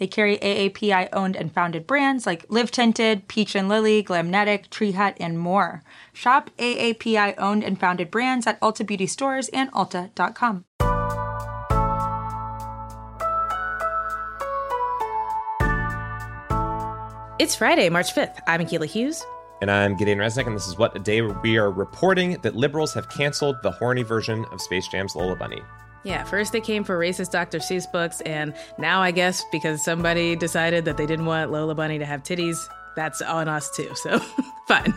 They carry AAPI owned and founded brands like Live Tinted, Peach and Lily, Glamnetic, Tree Hut, and more. Shop AAPI owned and founded brands at Ulta Beauty stores and Ulta.com. It's Friday, March 5th. I'm Akila Hughes. And I'm Gideon Resnick, and this is what a day we are reporting that liberals have canceled the horny version of Space Jam's Lola Bunny. Yeah, first they came for racist Dr. Seuss books, and now I guess because somebody decided that they didn't want Lola Bunny to have titties, that's on us too. So, fine.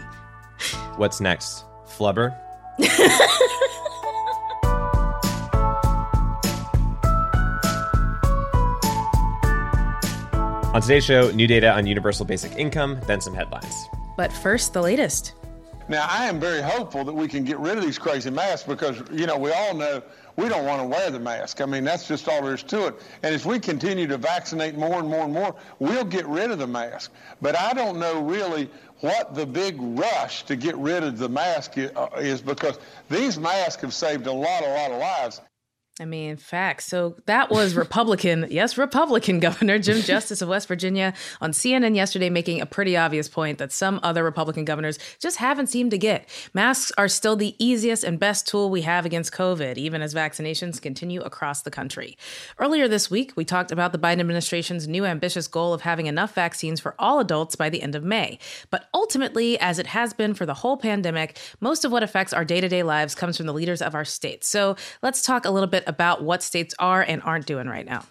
What's next? Flubber? on today's show, new data on universal basic income, then some headlines. But first, the latest. Now, I am very hopeful that we can get rid of these crazy masks because, you know, we all know we don't want to wear the mask. I mean, that's just all there is to it. And as we continue to vaccinate more and more and more, we'll get rid of the mask. But I don't know really what the big rush to get rid of the mask uh, is because these masks have saved a lot, a lot of lives. I mean, facts. So that was Republican, yes, Republican Governor Jim Justice of West Virginia on CNN yesterday making a pretty obvious point that some other Republican governors just haven't seemed to get. Masks are still the easiest and best tool we have against COVID, even as vaccinations continue across the country. Earlier this week, we talked about the Biden administration's new ambitious goal of having enough vaccines for all adults by the end of May. But ultimately, as it has been for the whole pandemic, most of what affects our day to day lives comes from the leaders of our states. So let's talk a little bit bit about what states are and aren't doing right now.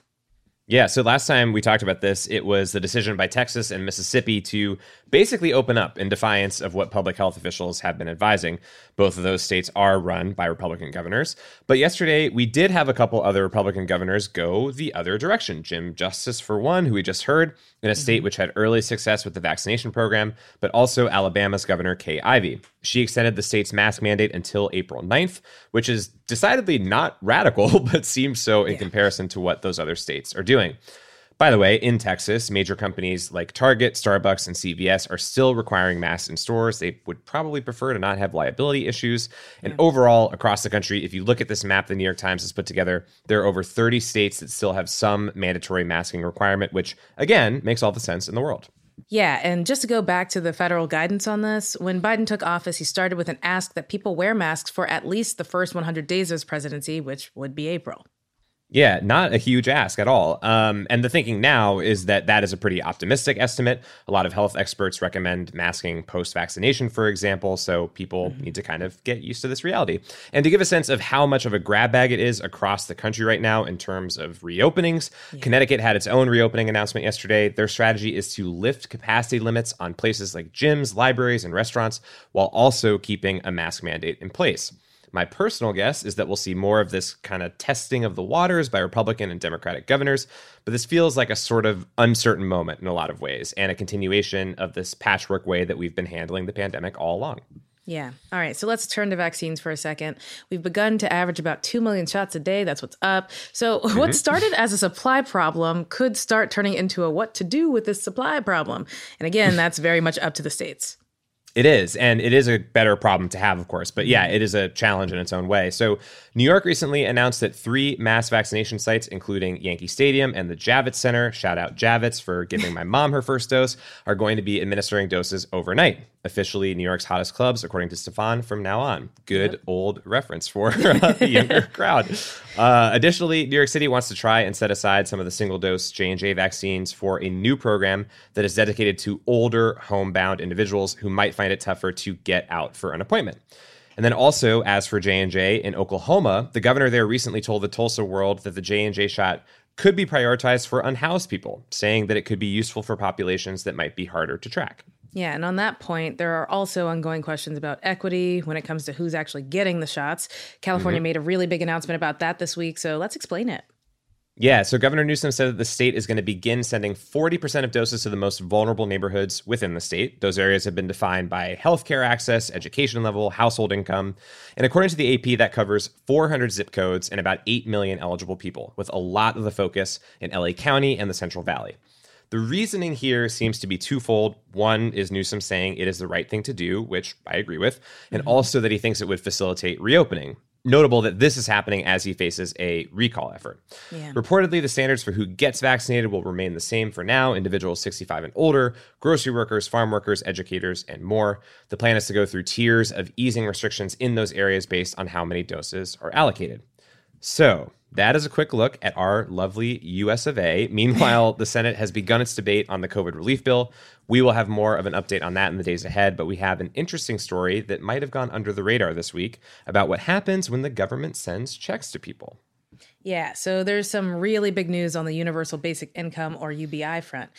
Yeah, so last time we talked about this, it was the decision by Texas and Mississippi to basically open up in defiance of what public health officials have been advising. Both of those states are run by Republican governors. But yesterday, we did have a couple other Republican governors go the other direction. Jim Justice, for one, who we just heard, in a state mm-hmm. which had early success with the vaccination program, but also Alabama's Governor Kay Ivey. She extended the state's mask mandate until April 9th, which is decidedly not radical, but seems so in yeah. comparison to what those other states are doing. By the way, in Texas, major companies like Target, Starbucks, and CVS are still requiring masks in stores. They would probably prefer to not have liability issues. And yeah. overall, across the country, if you look at this map the New York Times has put together, there are over 30 states that still have some mandatory masking requirement, which again makes all the sense in the world. Yeah, and just to go back to the federal guidance on this, when Biden took office, he started with an ask that people wear masks for at least the first 100 days of his presidency, which would be April. Yeah, not a huge ask at all. Um, and the thinking now is that that is a pretty optimistic estimate. A lot of health experts recommend masking post vaccination, for example. So people mm-hmm. need to kind of get used to this reality. And to give a sense of how much of a grab bag it is across the country right now in terms of reopenings, yeah. Connecticut had its own reopening announcement yesterday. Their strategy is to lift capacity limits on places like gyms, libraries, and restaurants while also keeping a mask mandate in place. My personal guess is that we'll see more of this kind of testing of the waters by Republican and Democratic governors, but this feels like a sort of uncertain moment in a lot of ways and a continuation of this patchwork way that we've been handling the pandemic all along. Yeah. All right. So let's turn to vaccines for a second. We've begun to average about 2 million shots a day. That's what's up. So, mm-hmm. what started as a supply problem could start turning into a what to do with this supply problem. And again, that's very much up to the states. It is, and it is a better problem to have, of course. But yeah, it is a challenge in its own way. So, New York recently announced that three mass vaccination sites, including Yankee Stadium and the Javits Center, shout out Javits for giving my mom her first dose, are going to be administering doses overnight officially New York's hottest clubs, according to Stefan, from now on. Good yep. old reference for uh, the younger crowd. Uh, additionally, New York City wants to try and set aside some of the single-dose J&J vaccines for a new program that is dedicated to older homebound individuals who might find it tougher to get out for an appointment. And then also, as for J&J in Oklahoma, the governor there recently told the Tulsa World that the J&J shot could be prioritized for unhoused people, saying that it could be useful for populations that might be harder to track. Yeah, and on that point, there are also ongoing questions about equity when it comes to who's actually getting the shots. California mm-hmm. made a really big announcement about that this week, so let's explain it. Yeah, so Governor Newsom said that the state is going to begin sending 40% of doses to the most vulnerable neighborhoods within the state. Those areas have been defined by healthcare access, education level, household income. And according to the AP, that covers 400 zip codes and about 8 million eligible people, with a lot of the focus in LA County and the Central Valley. The reasoning here seems to be twofold. One is Newsom saying it is the right thing to do, which I agree with, and mm-hmm. also that he thinks it would facilitate reopening. Notable that this is happening as he faces a recall effort. Yeah. Reportedly, the standards for who gets vaccinated will remain the same for now individuals 65 and older, grocery workers, farm workers, educators, and more. The plan is to go through tiers of easing restrictions in those areas based on how many doses are allocated. So, that is a quick look at our lovely US of A. Meanwhile, the Senate has begun its debate on the COVID relief bill. We will have more of an update on that in the days ahead, but we have an interesting story that might have gone under the radar this week about what happens when the government sends checks to people. Yeah, so there's some really big news on the Universal Basic Income or UBI front.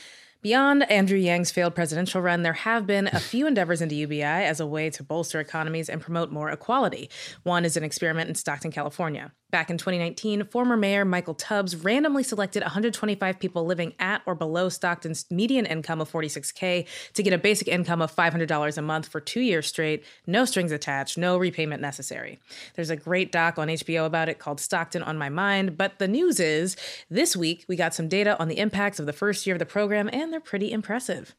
Beyond Andrew Yang's failed presidential run, there have been a few endeavors into UBI as a way to bolster economies and promote more equality. One is an experiment in Stockton, California. Back in 2019, former Mayor Michael Tubbs randomly selected 125 people living at or below Stockton's median income of 46K to get a basic income of $500 a month for two years straight, no strings attached, no repayment necessary. There's a great doc on HBO about it called Stockton on My Mind, but the news is this week we got some data on the impacts of the first year of the program, and they're pretty impressive.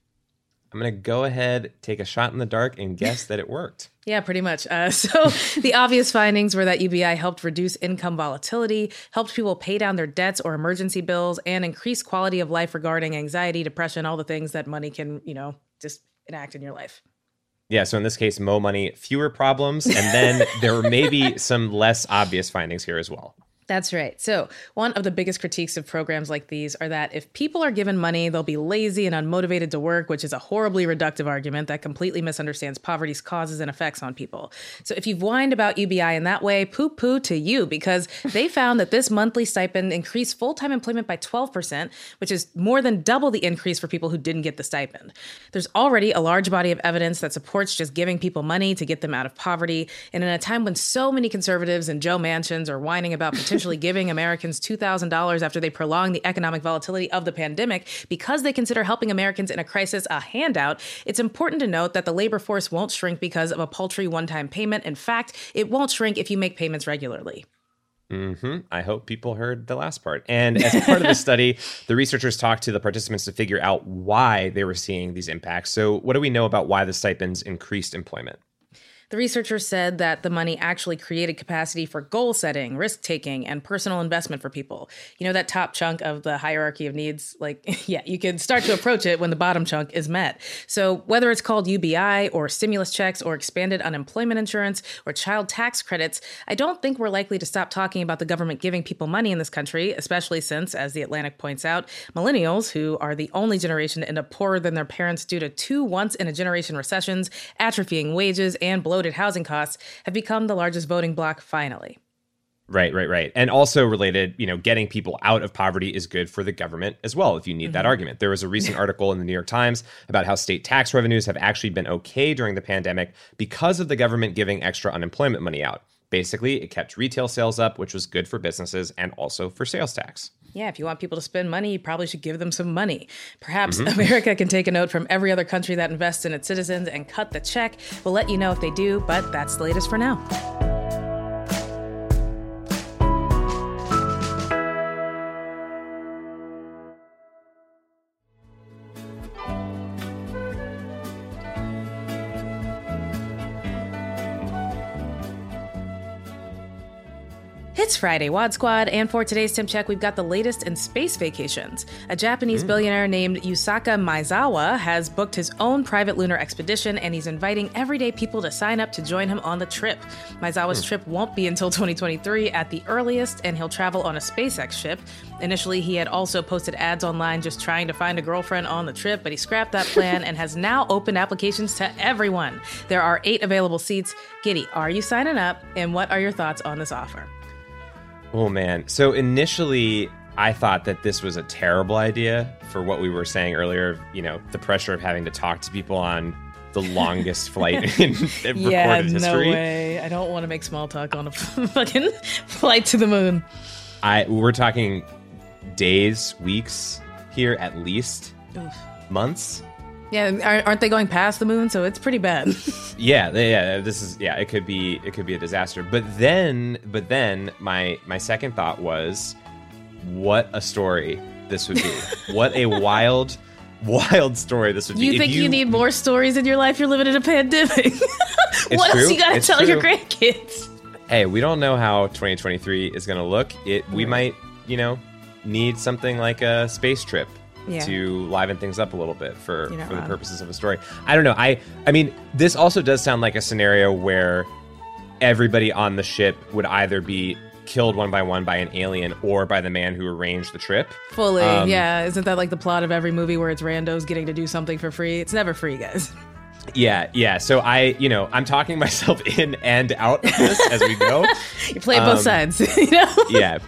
I'm going to go ahead, take a shot in the dark, and guess that it worked. Yeah, pretty much. Uh, so the obvious findings were that UBI helped reduce income volatility, helped people pay down their debts or emergency bills, and increase quality of life regarding anxiety, depression, all the things that money can, you know, just enact in your life. Yeah, so in this case, mo money, fewer problems, and then there were maybe some less obvious findings here as well. That's right. So, one of the biggest critiques of programs like these are that if people are given money, they'll be lazy and unmotivated to work, which is a horribly reductive argument that completely misunderstands poverty's causes and effects on people. So, if you've whined about UBI in that way, poo poo to you because they found that this monthly stipend increased full time employment by 12%, which is more than double the increase for people who didn't get the stipend. There's already a large body of evidence that supports just giving people money to get them out of poverty. And in a time when so many conservatives and Joe Manchins are whining about potentially giving Americans $2,000 after they prolong the economic volatility of the pandemic because they consider helping Americans in a crisis a handout, it's important to note that the labor force won't shrink because of a paltry one time payment. In fact, it won't shrink if you make payments regularly. Mm-hmm. I hope people heard the last part. And as part of the study, the researchers talked to the participants to figure out why they were seeing these impacts. So, what do we know about why the stipends increased employment? The researchers said that the money actually created capacity for goal setting, risk taking, and personal investment for people. You know, that top chunk of the hierarchy of needs, like, yeah, you can start to approach it when the bottom chunk is met. So, whether it's called UBI or stimulus checks or expanded unemployment insurance or child tax credits, I don't think we're likely to stop talking about the government giving people money in this country, especially since, as The Atlantic points out, millennials, who are the only generation to end up poorer than their parents due to two once in a generation recessions, atrophying wages, and bloated housing costs have become the largest voting bloc finally. Right, right, right. And also related, you know, getting people out of poverty is good for the government as well, if you need that mm-hmm. argument. There was a recent article in the New York Times about how state tax revenues have actually been okay during the pandemic because of the government giving extra unemployment money out. Basically, it kept retail sales up, which was good for businesses and also for sales tax. Yeah, if you want people to spend money, you probably should give them some money. Perhaps mm-hmm. America can take a note from every other country that invests in its citizens and cut the check. We'll let you know if they do, but that's the latest for now. It's Friday, Wad Squad, and for today's Temp Check, we've got the latest in space vacations. A Japanese hmm. billionaire named Yusaku Maezawa has booked his own private lunar expedition, and he's inviting everyday people to sign up to join him on the trip. Maezawa's hmm. trip won't be until 2023 at the earliest, and he'll travel on a SpaceX ship. Initially, he had also posted ads online just trying to find a girlfriend on the trip, but he scrapped that plan and has now opened applications to everyone. There are eight available seats. Giddy, are you signing up? And what are your thoughts on this offer? Oh man. So initially I thought that this was a terrible idea for what we were saying earlier, you know, the pressure of having to talk to people on the longest flight in yeah, recorded no history. way. I don't want to make small talk on a fucking flight to the moon. I we're talking days, weeks here at least, months. Yeah, aren't they going past the moon? So it's pretty bad. Yeah, yeah. This is yeah. It could be it could be a disaster. But then, but then my my second thought was, what a story this would be. what a wild, wild story this would be. you If think you, need more stories in your life? You're living in a pandemic. what true. else you gotta It's tell your true. grandkids? Hey, we don't know how 2023 is going to look. It we might you know need something like a space trip. Yeah. To liven things up a little bit for, for the purposes of a story. I don't know. I I mean, this also does sound like a scenario where everybody on the ship would either be killed one by one by an alien or by the man who arranged the trip. Fully, Um, yeah. Isn't that like the plot of every movie where it's randos getting to do something for free? It's never free, guys. Yeah, yeah. So I, you know, I'm talking myself in and out of this as we go. You play both sides, you know. Yeah,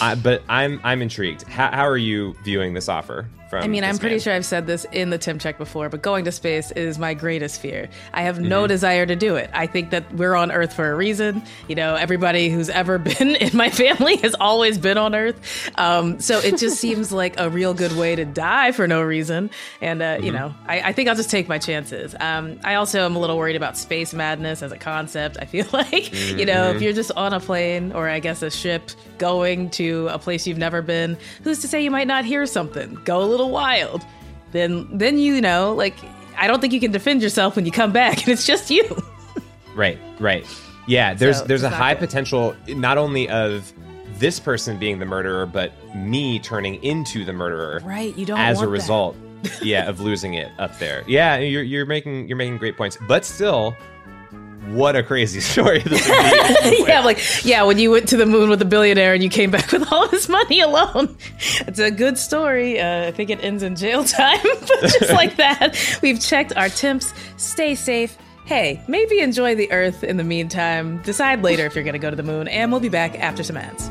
I, but I'm I'm intrigued. How, how are you viewing this offer? I mean, I'm pretty man? sure I've said this in the Temp check before, but going to space is my greatest fear. I have Mm-hmm. no desire to do it. I think that we're on Earth for a reason. You know, everybody who's ever been in my family has always been on Earth. Um, so it just seems like a real good way to die for no reason. And, uh, Mm-hmm. you know, I, I think I'll just take my chances. Um, I also am a little worried about space madness as a concept. I feel like, you know, Mm-hmm. if you're just on a plane or I guess a ship going to a place you've never been, who's to say you might not hear something? Go a little wild then then you know like i don't think you can defend yourself when you come back and it's just you Right, right. Yeah, there's So, there's a high good. potential not only of this person being the murderer, but me turning into the murderer. Right, you don't as a result. yeah, of losing it up there. Yeah, you're you're making you're making great points, but still, what a crazy story this would be. yeah like yeah when you went to the moon with a billionaire and you came back with all this money alone. It's a good story. Uh, i think it ends in jail time but just like that. We've checked our temps. Stay safe. Hey maybe enjoy the earth in the meantime. Decide later if you're gonna go to the moon and we'll be back after some ads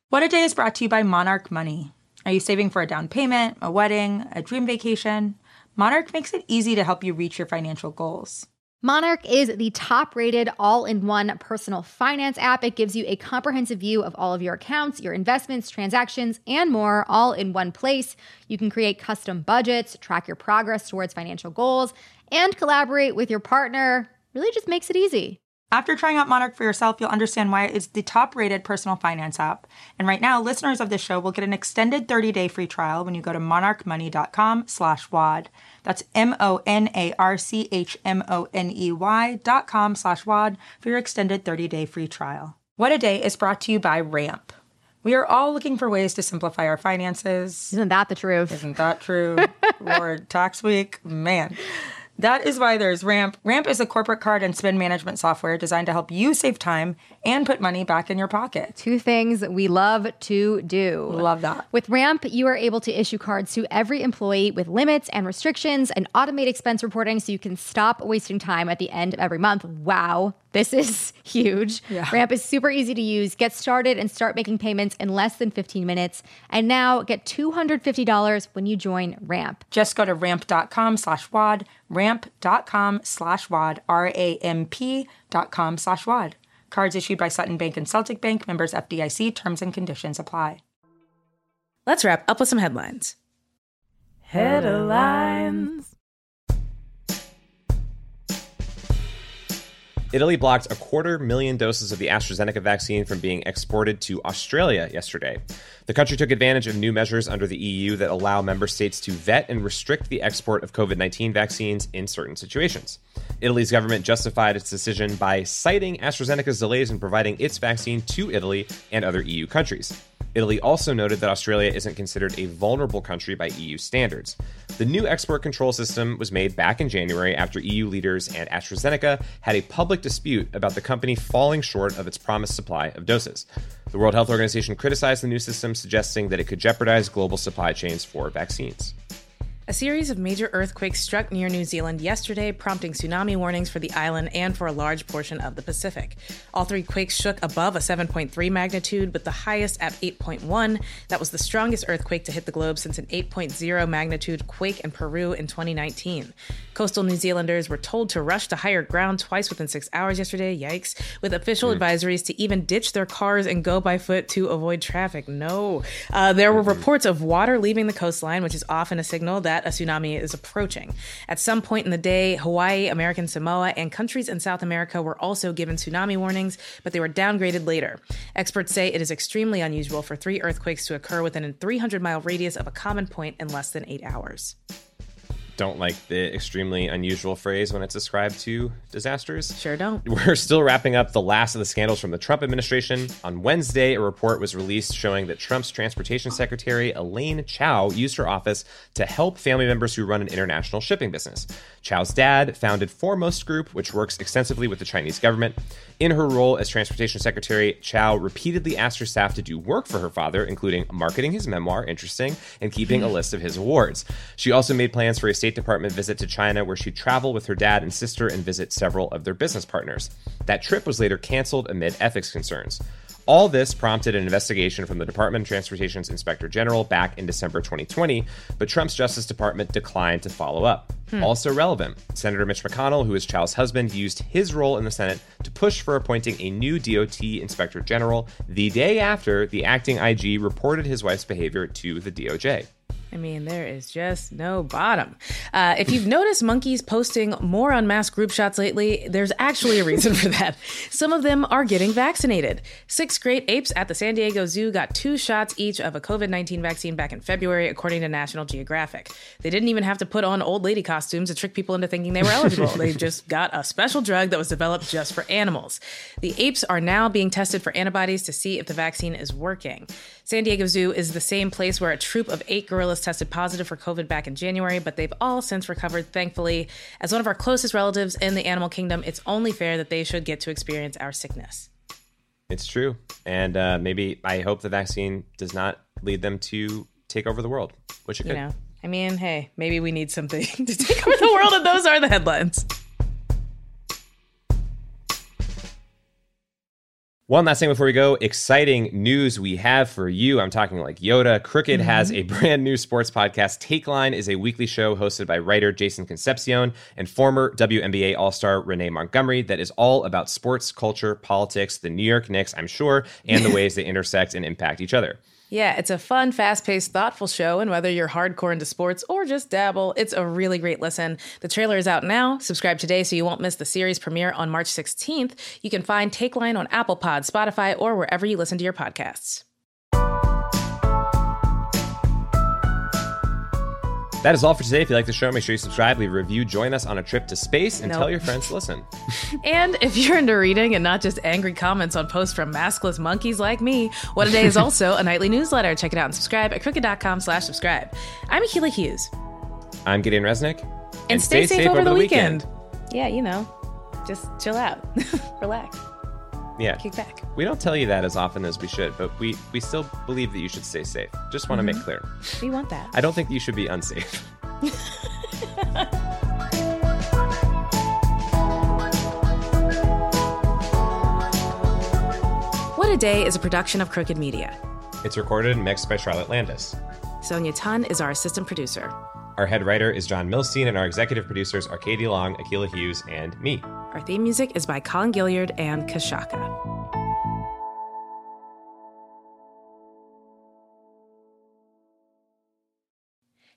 What a Day is brought to you by Monarch Money. Are you saving for a down payment, a wedding, a dream vacation? Monarch makes it easy to help you reach your financial goals. Monarch is the top rated all in one personal finance app. It gives you a comprehensive view of all of your accounts, your investments, transactions, and more, all in one place. You can create custom budgets, track your progress towards financial goals, and collaborate with your partner. Really just makes it easy. After trying out Monarch for yourself, you'll understand why it's the top rated personal finance app. And right now, listeners of this show will get an extended 30 day free trial when you go to monarchmoney.com slash WAD. That's M O N A R C H M O N E Y dot com slash WAD for your extended 30 day free trial. What a Day is brought to you by Ramp. We are all looking for ways to simplify our finances. Isn't that the truth? Isn't that true? Lord, tax week, man. That is why there's Ramp. Ramp is a corporate card and spend management software designed to help you save time and put money back in your pocket. Two things we love to do. Love that. With Ramp, you are able to issue cards to every employee with limits and restrictions and automate expense reporting so you can stop wasting time at the end of every month. Wow, this is huge. Ramp is super easy to use. Get started and start making payments in less than 15 minutes. And now get $250 when you join Ramp. Just go to ramp.com slash WAD, ramp.com slash WAD, R-A-M-P dot com slash WAD. Cards issued by Sutton Bank and Celtic Bank, members FDIC, terms and conditions apply. let's wrap up with some headlines Headlines. Italy blocked a quarter million doses of the AstraZeneca vaccine from being exported to Australia yesterday. The country took advantage of new measures under the EU that allow member states to vet and restrict the export of COVID 19 vaccines in certain situations. Italy's government justified its decision by citing AstraZeneca's delays in providing its vaccine to Italy and other EU countries. Italy also noted that Australia isn't considered a vulnerable country by EU standards. The new export control system was made back in January after EU leaders and AstraZeneca had a public dispute about the company falling short of its promised supply of doses. The World Health Organization criticized the new system, suggesting that it could jeopardize global supply chains for vaccines. A series of major earthquakes struck near New Zealand yesterday, prompting tsunami warnings for the island and for a large portion of the Pacific. All three quakes shook above a 7.3 magnitude, with the highest at 8.1. That was the strongest earthquake to hit the globe since an 8.0 magnitude quake in Peru in 2019. Coastal New Zealanders were told to rush to higher ground twice within six hours yesterday, yikes, with official advisories to even ditch their cars and go by foot to avoid traffic. No. Uh, there were reports of water leaving the coastline, which is often a signal that that a tsunami is approaching. At some point in the day, Hawaii, American Samoa, and countries in South America were also given tsunami warnings, but they were downgraded later. Experts say it is extremely unusual for three earthquakes to occur within a 300 mile radius of a common point in less than eight hours don't like the extremely unusual phrase when it's ascribed to disasters. Sure don't. We're still wrapping up the last of the scandals from the Trump administration. On Wednesday, a report was released showing that Trump's transportation secretary, Elaine Chao, used her office to help family members who run an international shipping business. Chao's dad founded Foremost Group, which works extensively with the Chinese government. In her role as transportation secretary, Chao repeatedly asked her staff to do work for her father, including marketing his memoir, interesting, and keeping a hmm. list of his awards. She also made plans for a State Department visit to China where she'd travel with her dad and sister and visit several of their business partners. That trip was later canceled amid ethics concerns. All this prompted an investigation from the Department of Transportation's Inspector General back in December 2020, but Trump's Justice Department declined to follow up. Hmm. Also relevant, Senator Mitch McConnell, who is Chao's husband, used his role in the Senate to push for appointing a new DOT Inspector General the day after the acting IG reported his wife's behavior to the DOJ. I mean, there is just no bottom. Uh, if you've noticed monkeys posting more on unmasked group shots lately, there's actually a reason for that. Some of them are getting vaccinated. Six great apes at the San Diego Zoo got two shots each of a COVID 19 vaccine back in February, according to National Geographic. They didn't even have to put on old lady costumes to trick people into thinking they were eligible. they just got a special drug that was developed just for animals. The apes are now being tested for antibodies to see if the vaccine is working. San Diego Zoo is the same place where a troop of eight gorillas tested positive for COVID back in January, but they've all since recovered, thankfully. As one of our closest relatives in the animal kingdom, it's only fair that they should get to experience our sickness. It's true. And uh, maybe I hope the vaccine does not lead them to take over the world, which it could. You know, I mean, hey, maybe we need something to take over the world, and those are the headlines. One last thing before we go exciting news we have for you. I'm talking like Yoda. Crooked mm-hmm. has a brand new sports podcast. Takeline is a weekly show hosted by writer Jason Concepcion and former WNBA All Star Renee Montgomery that is all about sports, culture, politics, the New York Knicks, I'm sure, and the ways they intersect and impact each other. Yeah, it's a fun, fast paced, thoughtful show. And whether you're hardcore into sports or just dabble, it's a really great listen. The trailer is out now. Subscribe today so you won't miss the series premiere on March 16th. You can find Takeline on Apple Pod, Spotify, or wherever you listen to your podcasts. That is all for today. If you like the show, make sure you subscribe, leave a review, join us on a trip to space, and nope. tell your friends to listen. and if you're into reading and not just angry comments on posts from maskless monkeys like me, What a Day is also a nightly newsletter. Check it out and subscribe at crooked.com slash subscribe. I'm Akila Hughes. I'm Gideon Resnick. And, and stay, stay, safe, over, over the weekend. weekend. Yeah, you know, just chill out, relax. Yeah. Kick back. We don't tell you that as often as we should, but we, we still believe that you should stay safe. Just want to mm-hmm. make clear. We want that. I don't think you should be unsafe. what a Day is a production of Crooked Media. It's recorded and mixed by Charlotte Landes. Sonia Tun is our assistant producer. Our head writer is John Milstein, and our executive producers are Katie Long, Akila Hughes, and me. Our theme music is by Colin Gilliard and Kashaka.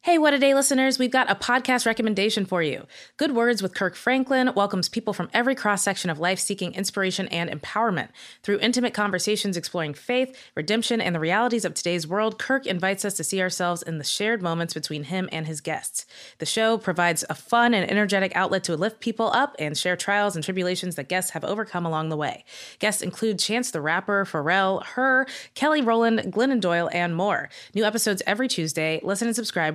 Hey, What a Day listeners, we've got a podcast recommendation for you. Good Words with Kirk Franklin welcomes people from every cross section of life seeking inspiration and empowerment. Through intimate conversations exploring faith, redemption, and the realities of today's world, Kirk invites us to see ourselves in the shared moments between him and his guests. The show provides a fun and energetic outlet to lift people up and share trials and tribulations that guests have overcome along the way. Guests include Chance the Rapper, Pharrell, Her, Kelly Rowland, Glennon Doyle, and more. New episodes every Tuesday. Listen and subscribe